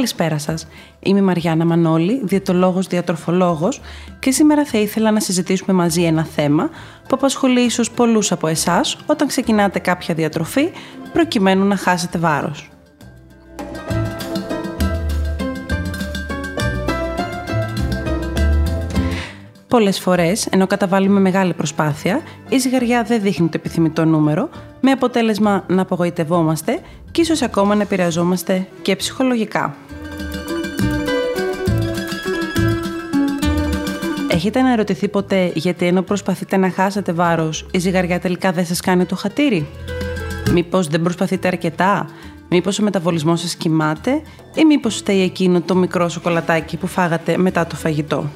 Καλησπέρα σας. Είμαι η Μαριάννα Μανώλη, διαιτολόγος, διατροφολόγος και σήμερα θα ήθελα να συζητήσουμε μαζί ένα θέμα που απασχολεί ίσως πολλούς από εσάς όταν ξεκινάτε κάποια διατροφή προκειμένου να χάσετε βάρος. Πολλές φορές, ενώ καταβάλουμε μεγάλη προσπάθεια, η ζυγαριά δεν δείχνει το επιθυμητό νούμερο, με αποτέλεσμα να απογοητευόμαστε και ίσως ακόμα να επηρεαζόμαστε και ψυχολογικά. Έχετε αναρωτηθεί ποτέ γιατί ενώ προσπαθείτε να χάσετε βάρος, η ζυγαριά τελικά δεν σας κάνει το χατήρι; Μήπως δεν προσπαθείτε αρκετά, μήπως ο μεταβολισμός σας κοιμάται; Ή μήπως φταίει εκείνο το μικρό σοκολατάκι που φάγατε μετά το φαγητό;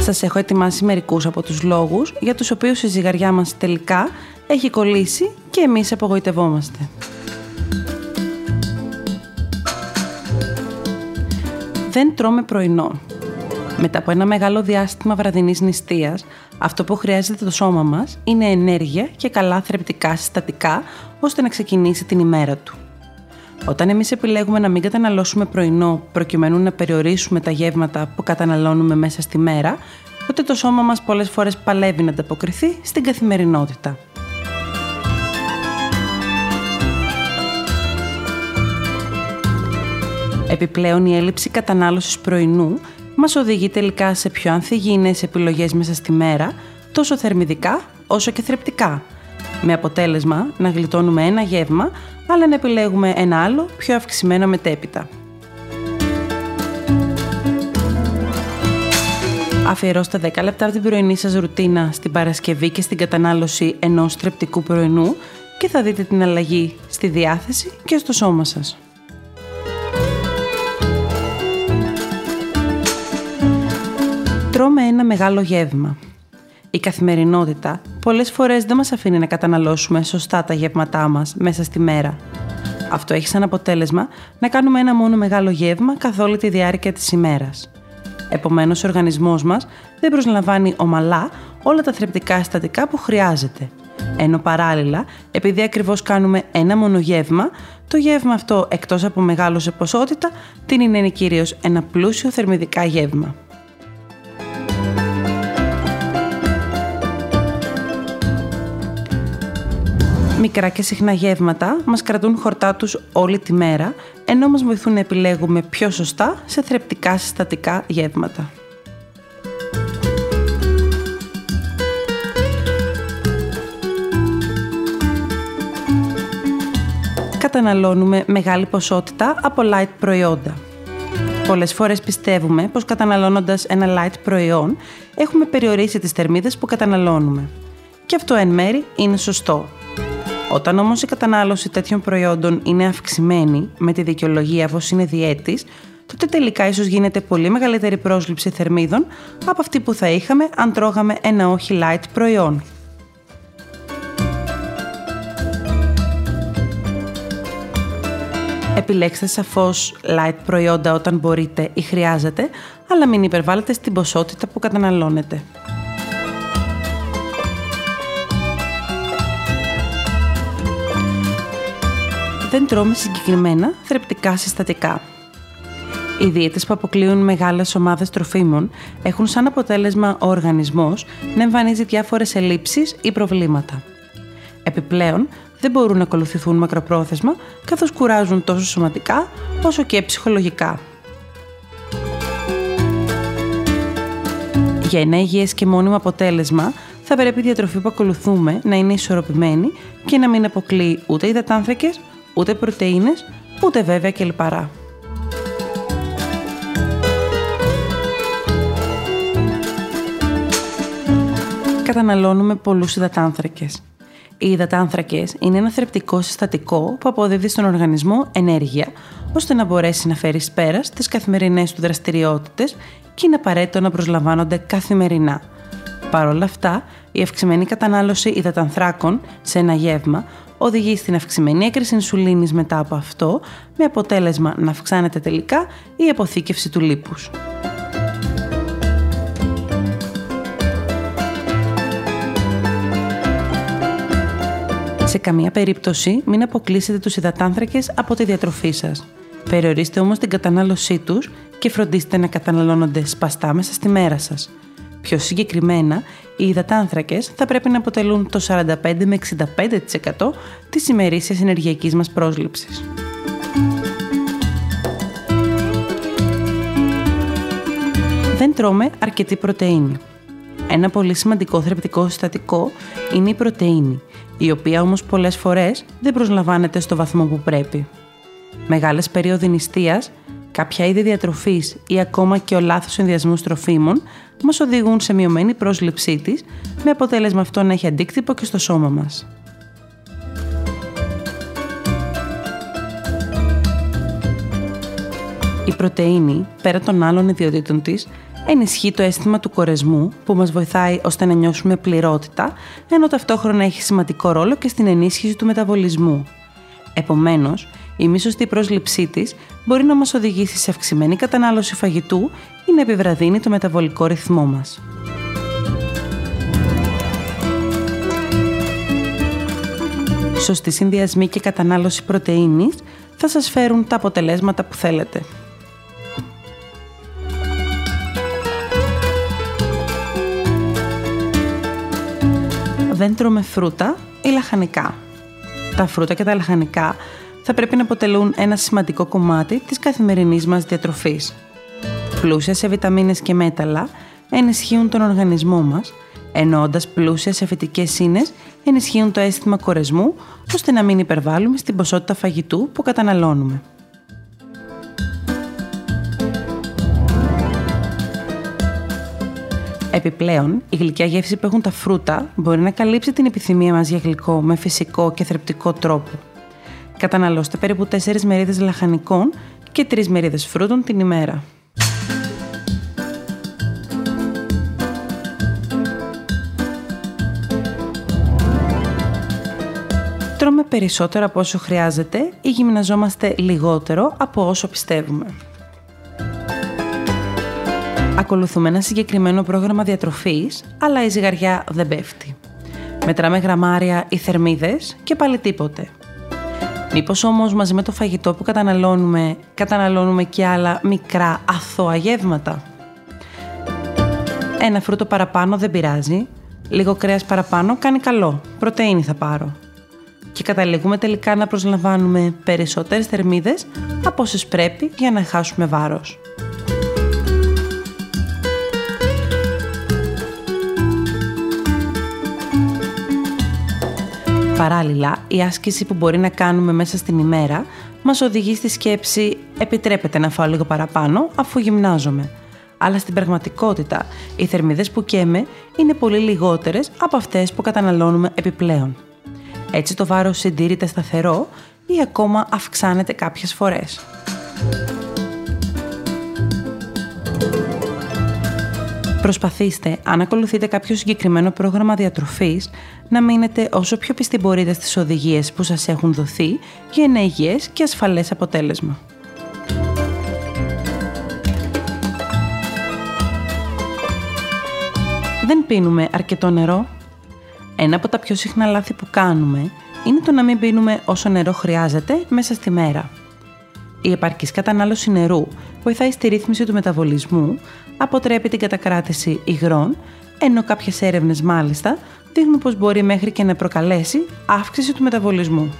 Σας έχω ετοιμάσει μερικούς από τους λόγους για τους οποίους η ζυγαριά μας τελικά έχει κολλήσει και εμείς απογοητευόμαστε. Δεν τρώμε πρωινό. Μετά από ένα μεγάλο διάστημα βραδινής νηστείας, αυτό που χρειάζεται το σώμα μας είναι ενέργεια και καλά θρεπτικά συστατικά ώστε να ξεκινήσει την ημέρα του. Όταν εμείς επιλέγουμε να μην καταναλώσουμε πρωινό προκειμένου να περιορίσουμε τα γεύματα που καταναλώνουμε μέσα στη μέρα, τότε το σώμα μας πολλές φορές παλεύει να ανταποκριθεί στην καθημερινότητα. Επιπλέον η έλλειψη κατανάλωσης πρωινού μας οδηγεί τελικά σε πιο ανθυγιεινές επιλογές μέσα στη μέρα, τόσο θερμιδικά όσο και θρεπτικά, με αποτέλεσμα να γλιτώνουμε ένα γεύμα, αλλά να επιλέγουμε ένα άλλο πιο αυξημένο μετέπειτα. Αφιερώστε 10 λεπτά από την πρωινή σας ρουτίνα στην Παρασκευή και στην κατανάλωση ενός θρεπτικού πρωινού και θα δείτε την αλλαγή στη διάθεση και στο σώμα σας. Τρώμε ένα μεγάλο γεύμα. Η καθημερινότητα πολλές φορές δεν μας αφήνει να καταναλώσουμε σωστά τα γεύματά μας μέσα στη μέρα. Αυτό έχει σαν αποτέλεσμα να κάνουμε ένα μόνο μεγάλο γεύμα καθ' όλη τη διάρκεια της ημέρας. Επομένως, ο οργανισμός μας δεν προσλαμβάνει ομαλά όλα τα θρεπτικά συστατικά που χρειάζεται. Ενώ παράλληλα, επειδή ακριβώς κάνουμε ένα μόνο γεύμα, το γεύμα αυτό εκτός από μεγάλο σε ποσότητα, την είναι κυρίως ένα πλούσιο θερμιδικά γεύμα. Μικρά και συχνά γεύματα μας κρατούν χορτά τους όλη τη μέρα, ενώ μας βοηθούν να επιλέγουμε πιο σωστά σε θρεπτικά συστατικά γεύματα. Καταναλώνουμε μεγάλη ποσότητα από light προϊόντα. Πολλές φορές πιστεύουμε πως καταναλώνοντας ένα light προϊόν έχουμε περιορίσει τις θερμίδες που καταναλώνουμε. Και αυτό εν μέρη είναι σωστό. Όταν όμως η κατανάλωση τέτοιων προϊόντων είναι αυξημένη με τη δικαιολογία πως είναι διέτης, τότε τελικά ίσως γίνεται πολύ μεγαλύτερη πρόσληψη θερμίδων από αυτή που θα είχαμε αν τρώγαμε ένα όχι light προϊόν. Επιλέξτε σαφώς light προϊόντα όταν μπορείτε ή χρειάζεται, αλλά μην υπερβάλλετε στην ποσότητα που καταναλώνετε. Δεν τρώμε συγκεκριμένα θρεπτικά συστατικά. Οι δίαιτες που αποκλείουν μεγάλες ομάδες τροφίμων έχουν σαν αποτέλεσμα ο οργανισμός να εμφανίζει διάφορες ελλείψεις ή προβλήματα. Επιπλέον, δεν μπορούν να ακολουθηθούν μακροπρόθεσμα καθώς κουράζουν τόσο σωματικά όσο και ψυχολογικά. Για ένα υγιές και μόνιμο αποτέλεσμα θα πρέπει η διατροφή που ακολουθούμε να είναι ισορροπημένη και να μην αποκλείει ούτε υδατάνθρακες ούτε πρωτεΐνες, ούτε βέβαια και λιπαρά. Καταναλώνουμε πολλούς υδατάνθρακες. Οι υδατάνθρακες είναι ένα θρεπτικό συστατικό που αποδίδει στον οργανισμό ενέργεια, ώστε να μπορέσει να φέρεις πέρας στις καθημερινές του δραστηριότητες και είναι απαραίτητο να προσλαμβάνονται καθημερινά. Παρ' όλα αυτά, η αυξημένη κατανάλωση υδατανθράκων σε ένα γεύμα οδηγεί στην αυξημένη έκρηση ινσουλίνης μετά από αυτό, με αποτέλεσμα να αυξάνεται τελικά η αποθήκευση του λίπους. Σε καμία περίπτωση μην αποκλείσετε τους υδατάνθρακες από τη διατροφή σας. Περιορίστε όμως την κατανάλωσή τους και φροντίστε να καταναλώνονται σπαστά μέσα στη μέρα σας. Πιο συγκεκριμένα, οι υδατάνθρακες θα πρέπει να αποτελούν το 45 με 65% της ημερήσιας ενεργειακής μας πρόσληψης. Δεν τρώμε αρκετή πρωτεΐνη. Ένα πολύ σημαντικό θρεπτικό συστατικό είναι η πρωτεΐνη, η οποία όμως πολλές φορές δεν προσλαμβάνεται στο βαθμό που πρέπει. Μεγάλες περίοδοι νηστείας, κάποια είδη διατροφής ή ακόμα και ο λάθος συνδυασμού τροφίμων μας οδηγούν σε μειωμένη πρόσληψή της, με αποτέλεσμα αυτό να έχει αντίκτυπο και στο σώμα μας. Η πρωτεΐνη, πέρα των άλλων ιδιωτήτων της, ενισχύει το αίσθημα του κορεσμού που μας βοηθάει ώστε να νιώσουμε πληρότητα, ενώ ταυτόχρονα έχει σημαντικό ρόλο και στην ενίσχυση του μεταβολισμού. Επομένως, η μη σωστή πρόσληψή της μπορεί να μας οδηγήσει σε αυξημένη κατανάλωση φαγητού ή να επιβραδύνει το μεταβολικό ρυθμό μας. Σωστή συνδυασμή και κατανάλωση πρωτεΐνης θα σας φέρουν τα αποτελέσματα που θέλετε. Δεν τρώμε φρούτα ή λαχανικά. Τα φρούτα και τα λαχανικά θα πρέπει να αποτελούν ένα σημαντικό κομμάτι της καθημερινής μας διατροφής. Πλούσια σε βιταμίνες και μέταλλα ενισχύουν τον οργανισμό μας, ενώ όντας πλούσια σε φυτικές ίνες ενισχύουν το αίσθημα κορεσμού, ώστε να μην υπερβάλλουμε στην ποσότητα φαγητού που καταναλώνουμε. Επιπλέον, η γλυκιά γεύση που έχουν τα φρούτα μπορεί να καλύψει την επιθυμία μας για γλυκό με φυσικό και θρεπτικό τρόπο. Καταναλώστε περίπου 4 μερίδες λαχανικών και 3 μερίδες φρούτων την ημέρα. Τρώμε περισσότερο από όσο χρειάζεται ή γυμναζόμαστε λιγότερο από όσο πιστεύουμε. Ακολουθούμε ένα συγκεκριμένο πρόγραμμα διατροφής, αλλά η ζυγαριά δεν πέφτει. Μετράμε γραμμάρια ή θερμίδες και πάλι τίποτε. Μήπως όμως μαζί με το φαγητό που καταναλώνουμε, καταναλώνουμε και άλλα μικρά αθώα γεύματα; Ένα φρούτο παραπάνω δεν πειράζει, λίγο κρέας παραπάνω κάνει καλό, πρωτεΐνη θα πάρω. Και καταλήγουμε τελικά να προσλαμβάνουμε περισσότερες θερμίδες από όσες πρέπει για να χάσουμε βάρος. Παράλληλα, η άσκηση που μπορεί να κάνουμε μέσα στην ημέρα μας οδηγεί στη σκέψη «επιτρέπεται να φάω λίγο παραπάνω αφού γυμνάζομαι». Αλλά στην πραγματικότητα, οι θερμίδες που καίμε είναι πολύ λιγότερες από αυτές που καταναλώνουμε επιπλέον. Έτσι το βάρος συντηρείται σταθερό ή ακόμα αυξάνεται κάποιες φορές. Προσπαθήστε, αν ακολουθείτε κάποιο συγκεκριμένο πρόγραμμα διατροφής, να μείνετε όσο πιο πιστοί μπορείτε στις οδηγίες που σας έχουν δοθεί για ένα υγιές και ασφαλές αποτέλεσμα. Δεν πίνουμε αρκετό νερό. Ένα από τα πιο συχνά λάθη που κάνουμε είναι το να μην πίνουμε όσο νερό χρειάζεται μέσα στη μέρα. Η επαρκής κατανάλωση νερού βοηθάει στη ρύθμιση του μεταβολισμού, αποτρέπει την κατακράτηση υγρών, ενώ κάποιες έρευνες μάλιστα δείχνουν πως μπορεί μέχρι και να προκαλέσει αύξηση του μεταβολισμού.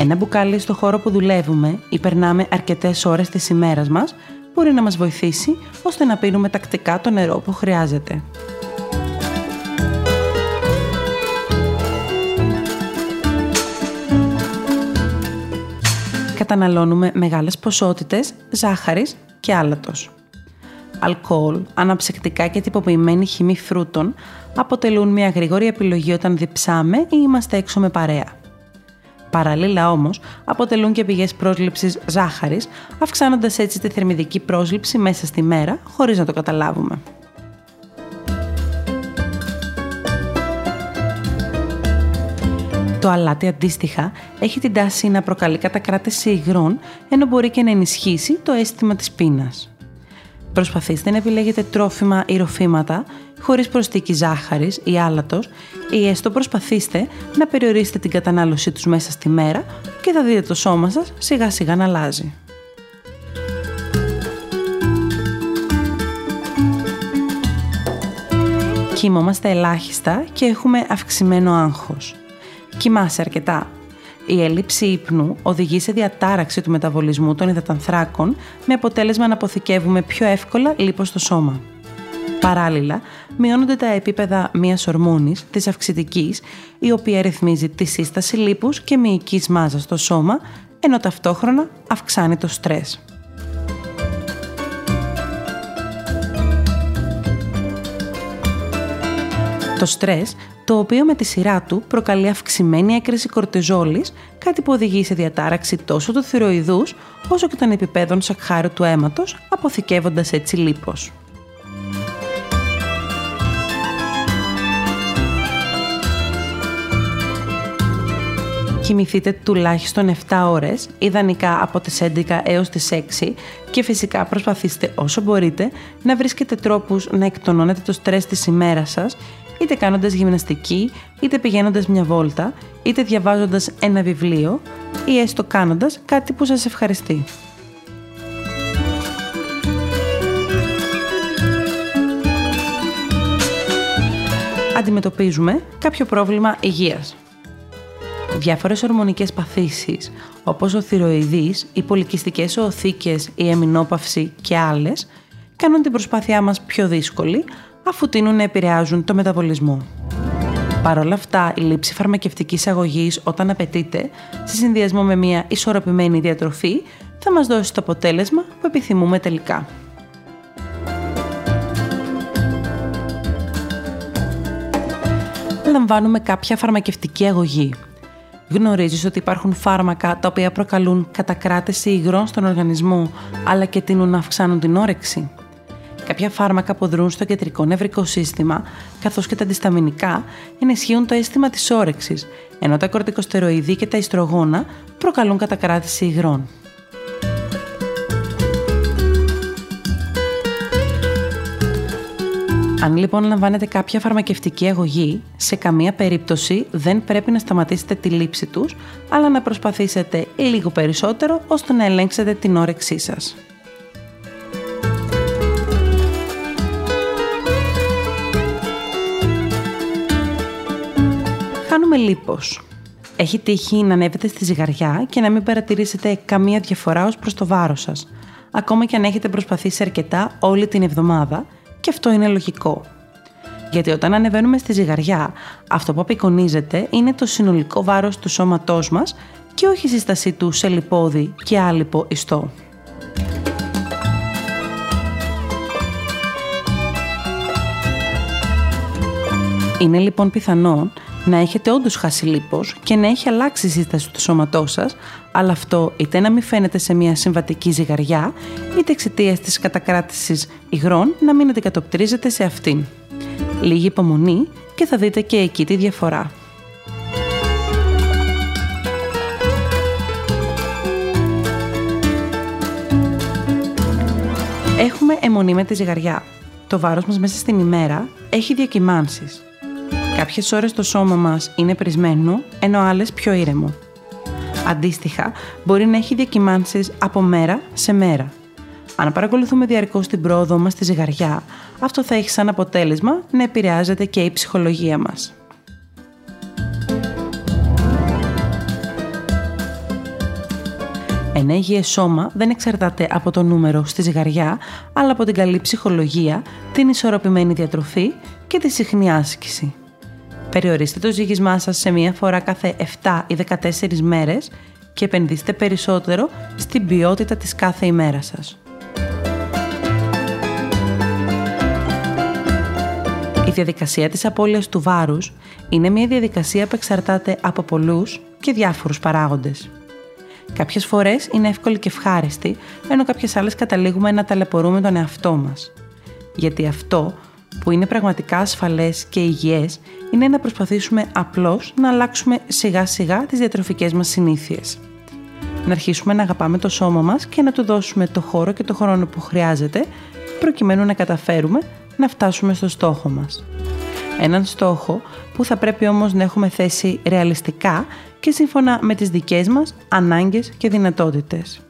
Ένα μπουκάλι στο χώρο που δουλεύουμε ή περνάμε αρκετές ώρες της ημέρας μας μπορεί να μας βοηθήσει ώστε να πίνουμε τακτικά το νερό που χρειάζεται. Καταναλώνουμε μεγάλες ποσότητες ζάχαρης και άλατος. αλκοόλ, αναψυκτικά και τυποποιημένη χυμή φρούτων αποτελούν μια γρήγορη επιλογή όταν διψάμε ή είμαστε έξω με παρέα. Παραλλήλα όμως αποτελούν και πηγές πρόσληψης ζάχαρης, αυξάνοντας έτσι τη θερμιδική πρόσληψη μέσα στη μέρα χωρίς να το καταλάβουμε. Το αλάτι αντίστοιχα έχει την τάση να προκαλεί κατακράτηση υγρών, ενώ μπορεί και να ενισχύσει το αίσθημα της πείνας. Προσπαθήστε να επιλέγετε τρόφιμα ή ροφήματα χωρίς προσθήκη ζάχαρης ή άλατος ή έστω προσπαθήστε να περιορίσετε την κατανάλωσή τους μέσα στη μέρα και θα δείτε το σώμα σας σιγά σιγά να αλλάζει. Κοιμόμαστε ελάχιστα και έχουμε αυξημένο άγχος. Κοιμάσαι αρκετά. Η έλλειψη ύπνου οδηγεί σε διατάραξη του μεταβολισμού των υδατανθράκων με αποτέλεσμα να αποθηκεύουμε πιο εύκολα λίπος στο σώμα. Παράλληλα, μειώνονται τα επίπεδα μιας ορμόνης, της αυξητικής, η οποία ρυθμίζει τη σύσταση λίπους και μυϊκής μάζας στο σώμα, ενώ ταυτόχρονα αυξάνει το στρες. Το στρες το οποίο με τη σειρά του προκαλεί αυξημένη έκρηση κορτιζόλης, κάτι που οδηγεί σε διατάραξη τόσο του θηροειδούς όσο και των επιπέδων σακχάρου του αίματος, αποθηκεύοντας έτσι λίπος. κοιμηθείτε τουλάχιστον 7 ώρες, ιδανικά από τις 11 έως τις 6 και φυσικά προσπαθήστε όσο μπορείτε να βρίσκετε τρόπους να εκτονώνετε το στρες της ημέρας σας είτε κάνοντας γυμναστική, είτε πηγαίνοντας μια βόλτα, είτε διαβάζοντας ένα βιβλίο ή έστω κάνοντας κάτι που σας ευχαριστεί. Αντιμετωπίζουμε κάποιο πρόβλημα υγείας. Διάφορες ορμονικές παθήσεις, όπως ο θηροειδής, οι πολικιστικές οθήκες, η εμινόπαυση και άλλες, κάνουν την προσπάθειά μας πιο δύσκολη, αφού τείνουν να επηρεάζουν το μεταβολισμό. Παρ' όλα αυτά, η λήψη φαρμακευτικής αγωγής όταν απαιτείται, σε συνδυασμό με μια ισορροπημένη διατροφή, θα μας δώσει το αποτέλεσμα που επιθυμούμε τελικά. Λαμβάνουμε κάποια φαρμακευτική αγωγή. Γνωρίζεις ότι υπάρχουν φάρμακα τα οποία προκαλούν κατακράτηση υγρών στον οργανισμό, αλλά και τείνουν να αυξάνουν την όρεξη; Κάποια φάρμακα που δρούν στο κεντρικό νευρικό σύστημα, καθώς και τα αντισταμινικά, ενισχύουν το αίσθημα της όρεξης, ενώ τα κορτικοστεροειδή και τα ιστρογόνα προκαλούν κατακράτηση υγρών. Αν λοιπόν λαμβάνετε κάποια φαρμακευτική αγωγή, σε καμία περίπτωση δεν πρέπει να σταματήσετε τη λήψη τους, αλλά να προσπαθήσετε λίγο περισσότερο ώστε να ελέγξετε την όρεξή σας. Χάνουμε λίπος. Έχει τύχει να ανέβετε στη ζυγαριά και να μην παρατηρήσετε καμία διαφορά ως προς το βάρος σας, ακόμα και αν έχετε προσπαθήσει αρκετά όλη την εβδομάδα και αυτό είναι λογικό. Γιατί όταν ανεβαίνουμε στη ζυγαριά, αυτό που απεικονίζεται είναι το συνολικό βάρος του σώματός μας και όχι η σύστασή του σε λιπόδι και άλυπο ιστό. Είναι λοιπόν πιθανό να έχετε όντως χάσει λίπος και να έχει αλλάξει η σύσταση του σώματός σας, αλλά αυτό είτε να μην φαίνεται σε μια συμβατική ζυγαριά, είτε εξαιτίας της κατακράτησης υγρών να μην αντικατοπτρίζεται σε αυτήν. Λίγη υπομονή και θα δείτε και εκεί τη διαφορά. Έχουμε αιμονή με τη ζυγαριά. Το βάρος μας μέσα στην ημέρα έχει διακυμάνσεις. Κάποιες ώρες το σώμα μας είναι πρισμένο, ενώ άλλες πιο ήρεμο. Αντίστοιχα, μπορεί να έχει διακυμάνσεις από μέρα σε μέρα. Αν παρακολουθούμε διαρκώς την πρόοδο μας στη ζυγαριά, αυτό θα έχει σαν αποτέλεσμα να επηρεάζεται και η ψυχολογία μας. Ένα υγιές σώμα δεν εξαρτάται από το νούμερο στη ζυγαριά, αλλά από την καλή ψυχολογία, την ισορροπημένη διατροφή και τη συχνή άσκηση. Περιορίστε το ζύγισμά σας σε μία φορά κάθε 7 ή 14 μέρες και επενδύστε περισσότερο στην ποιότητα της κάθε ημέρας σας. Η διαδικασία της απώλειας του βάρους είναι μια διαδικασία που εξαρτάται από πολλούς και διάφορους παράγοντες. Κάποιες φορές είναι εύκολη και ευχάριστη, ενώ κάποιες άλλες καταλήγουμε να ταλαιπωρούμε τον εαυτό μας. Γιατί αυτό που είναι πραγματικά ασφαλές και υγιές είναι να προσπαθήσουμε απλώς να αλλάξουμε σιγά σιγά τις διατροφικές μας συνήθειες. Να αρχίσουμε να αγαπάμε το σώμα μας και να του δώσουμε το χώρο και το χρόνο που χρειάζεται προκειμένου να καταφέρουμε να φτάσουμε στο στόχο μας. Έναν στόχο που θα πρέπει όμως να έχουμε θέσει ρεαλιστικά και σύμφωνα με τις δικές μας ανάγκες και δυνατότητες.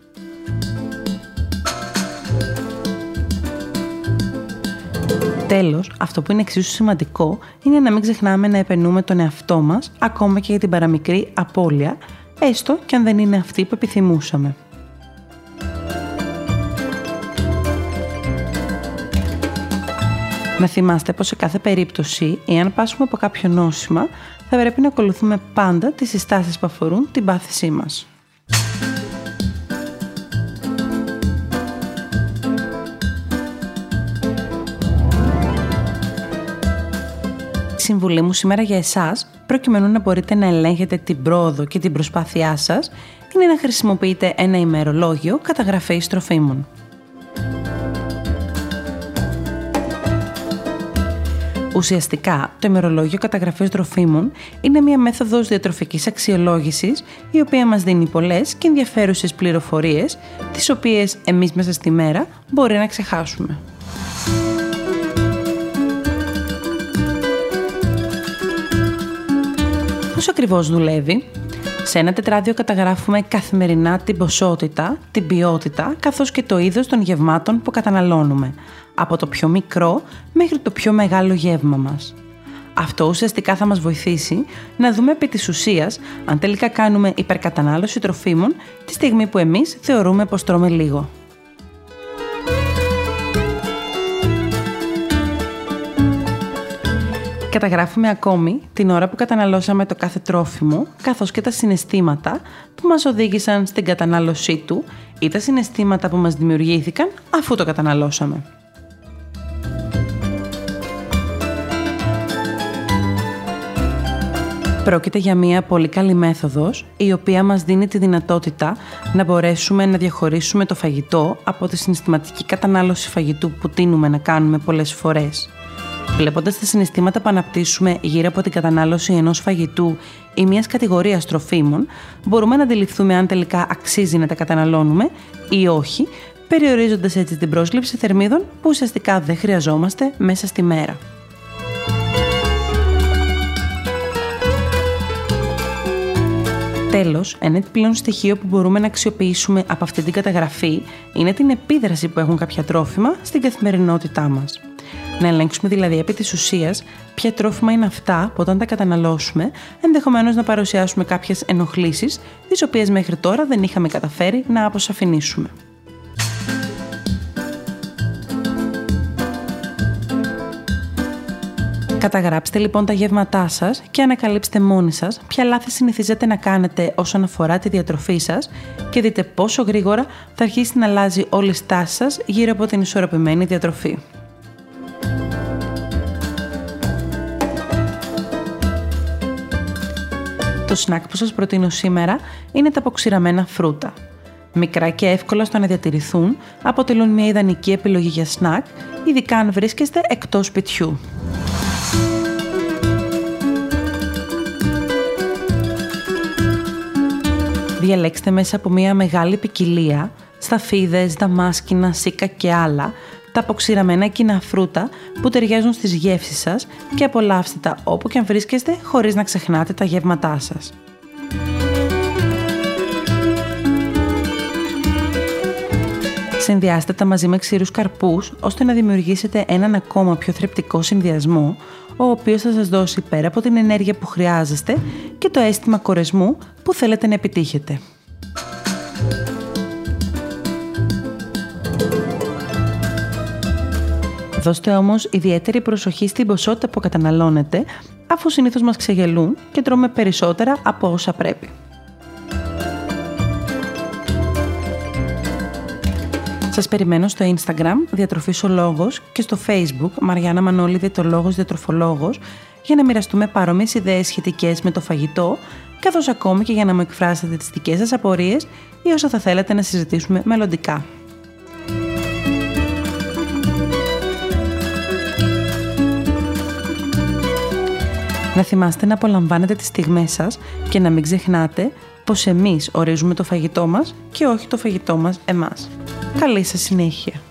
Τέλος, αυτό που είναι εξίσου σημαντικό είναι να μην ξεχνάμε να επενούμε τον εαυτό μας ακόμα και για την παραμικρή απώλεια, έστω και αν δεν είναι αυτή που επιθυμούσαμε. Να θυμάστε πως σε κάθε περίπτωση, εάν πάσουμε από κάποιο νόσημα, θα πρέπει να ακολουθούμε πάντα τις συστάσεις που αφορούν την πάθησή μας. Συμβουλή μου σήμερα για εσάς, προκειμένου να μπορείτε να ελέγχετε την πρόοδο και την προσπάθειά σας, είναι να χρησιμοποιείτε ένα ημερολόγιο καταγραφής τροφίμων. Ουσιαστικά, το ημερολόγιο καταγραφής τροφίμων είναι μια μέθοδος διατροφικής αξιολόγησης η οποία μας δίνει πολλές και ενδιαφέρουσες πληροφορίες τις οποίες εμείς μέσα στη μέρα μπορεί να ξεχάσουμε. Πώς ακριβώς δουλεύει; Σε ένα τετράδιο καταγράφουμε καθημερινά την ποσότητα, την ποιότητα, καθώς και το είδος των γευμάτων που καταναλώνουμε, από το πιο μικρό μέχρι το πιο μεγάλο γεύμα μας. Αυτό ουσιαστικά θα μας βοηθήσει να δούμε επί της ουσίας αν τελικά κάνουμε υπερκατανάλωση τροφίμων τη στιγμή που εμείς θεωρούμε πως τρώμε λίγο. Καταγράφουμε ακόμη την ώρα που καταναλώσαμε το κάθε τρόφιμο, καθώς και τα συναισθήματα που μας οδήγησαν στην κατανάλωσή του ή τα συναισθήματα που μας δημιουργήθηκαν αφού το καταναλώσαμε. Πρόκειται για μια πολύ καλή μέθοδος, η οποία μας δίνει τη δυνατότητα να μπορέσουμε να διαχωρίσουμε το φαγητό από τη συναισθηματική κατανάλωση φαγητού που τίνουμε να κάνουμε πολλές φορές. Βλέποντας τα συναισθήματα που αναπτύσσουμε γύρω από την κατανάλωση ενός φαγητού ή μιας κατηγορίας τροφίμων, μπορούμε να αντιληφθούμε αν τελικά αξίζει να τα καταναλώνουμε ή όχι, περιορίζοντας έτσι την πρόσληψη θερμίδων που ουσιαστικά δεν χρειαζόμαστε μέσα στη μέρα. Τέλος, ένα επιπλέον στοιχείο που μπορούμε να αξιοποιήσουμε από αυτή την καταγραφή είναι την επίδραση που έχουν κάποια τρόφιμα στην καθημερινότητά μας. Να ελέγξουμε δηλαδή επί της ουσίας ποια τρόφιμα είναι αυτά που όταν τα καταναλώσουμε ενδεχομένως να παρουσιάσουμε κάποιες ενοχλήσεις, τις οποίες μέχρι τώρα δεν είχαμε καταφέρει να αποσαφηνίσουμε. Καταγράψτε λοιπόν τα γεύματά σας και ανακαλύψτε μόνοι σας ποια λάθη συνηθίζετε να κάνετε όσον αφορά τη διατροφή σας και δείτε πόσο γρήγορα θα αρχίσει να αλλάζει όλη η στάση σας γύρω από την ισορροπημένη διατροφή. Το σνακ που σας προτείνω σήμερα είναι τα αποξηραμένα φρούτα. Μικρά και εύκολα στο να διατηρηθούν, αποτελούν μια ιδανική επιλογή για σνακ, ειδικά αν βρίσκεστε εκτός σπιτιού. Διαλέξτε μέσα από μια μεγάλη ποικιλία σταφίδες, δαμάσκηνα, σίκα και άλλα τα αποξηραμένα κοινά φρούτα που ταιριάζουν στις γεύσεις σας και απολαύστε τα όπου και αν βρίσκεστε χωρίς να ξεχνάτε τα γεύματά σας. Συνδυάστε τα μαζί με ξηρούς καρπούς ώστε να δημιουργήσετε έναν ακόμα πιο θρεπτικό συνδυασμό ο οποίος θα σας δώσει πέρα από την ενέργεια που χρειάζεστε και το αίσθημα κορεσμού που θέλετε να επιτύχετε. Δώστε όμως ιδιαίτερη προσοχή στην ποσότητα που καταναλώνετε, αφού συνήθως μας ξεγελούν και τρώμε περισσότερα από όσα πρέπει. Σας περιμένω στο Instagram Διατροφής ο Λόγος και στο Facebook Μαριάννα Μανώλη Διατολόγος Διατροφολόγος για να μοιραστούμε παρόμοιες ιδέες σχετικές με το φαγητό καθώς ακόμη και για να μου εκφράσετε τις δικές σας απορίες ή όσα θα θέλετε να συζητήσουμε μελλοντικά. Να θυμάστε να απολαμβάνετε τις στιγμές σας και να μην ξεχνάτε πως εμείς ορίζουμε το φαγητό μας και όχι το φαγητό μας εμάς. Καλή σας συνέχεια!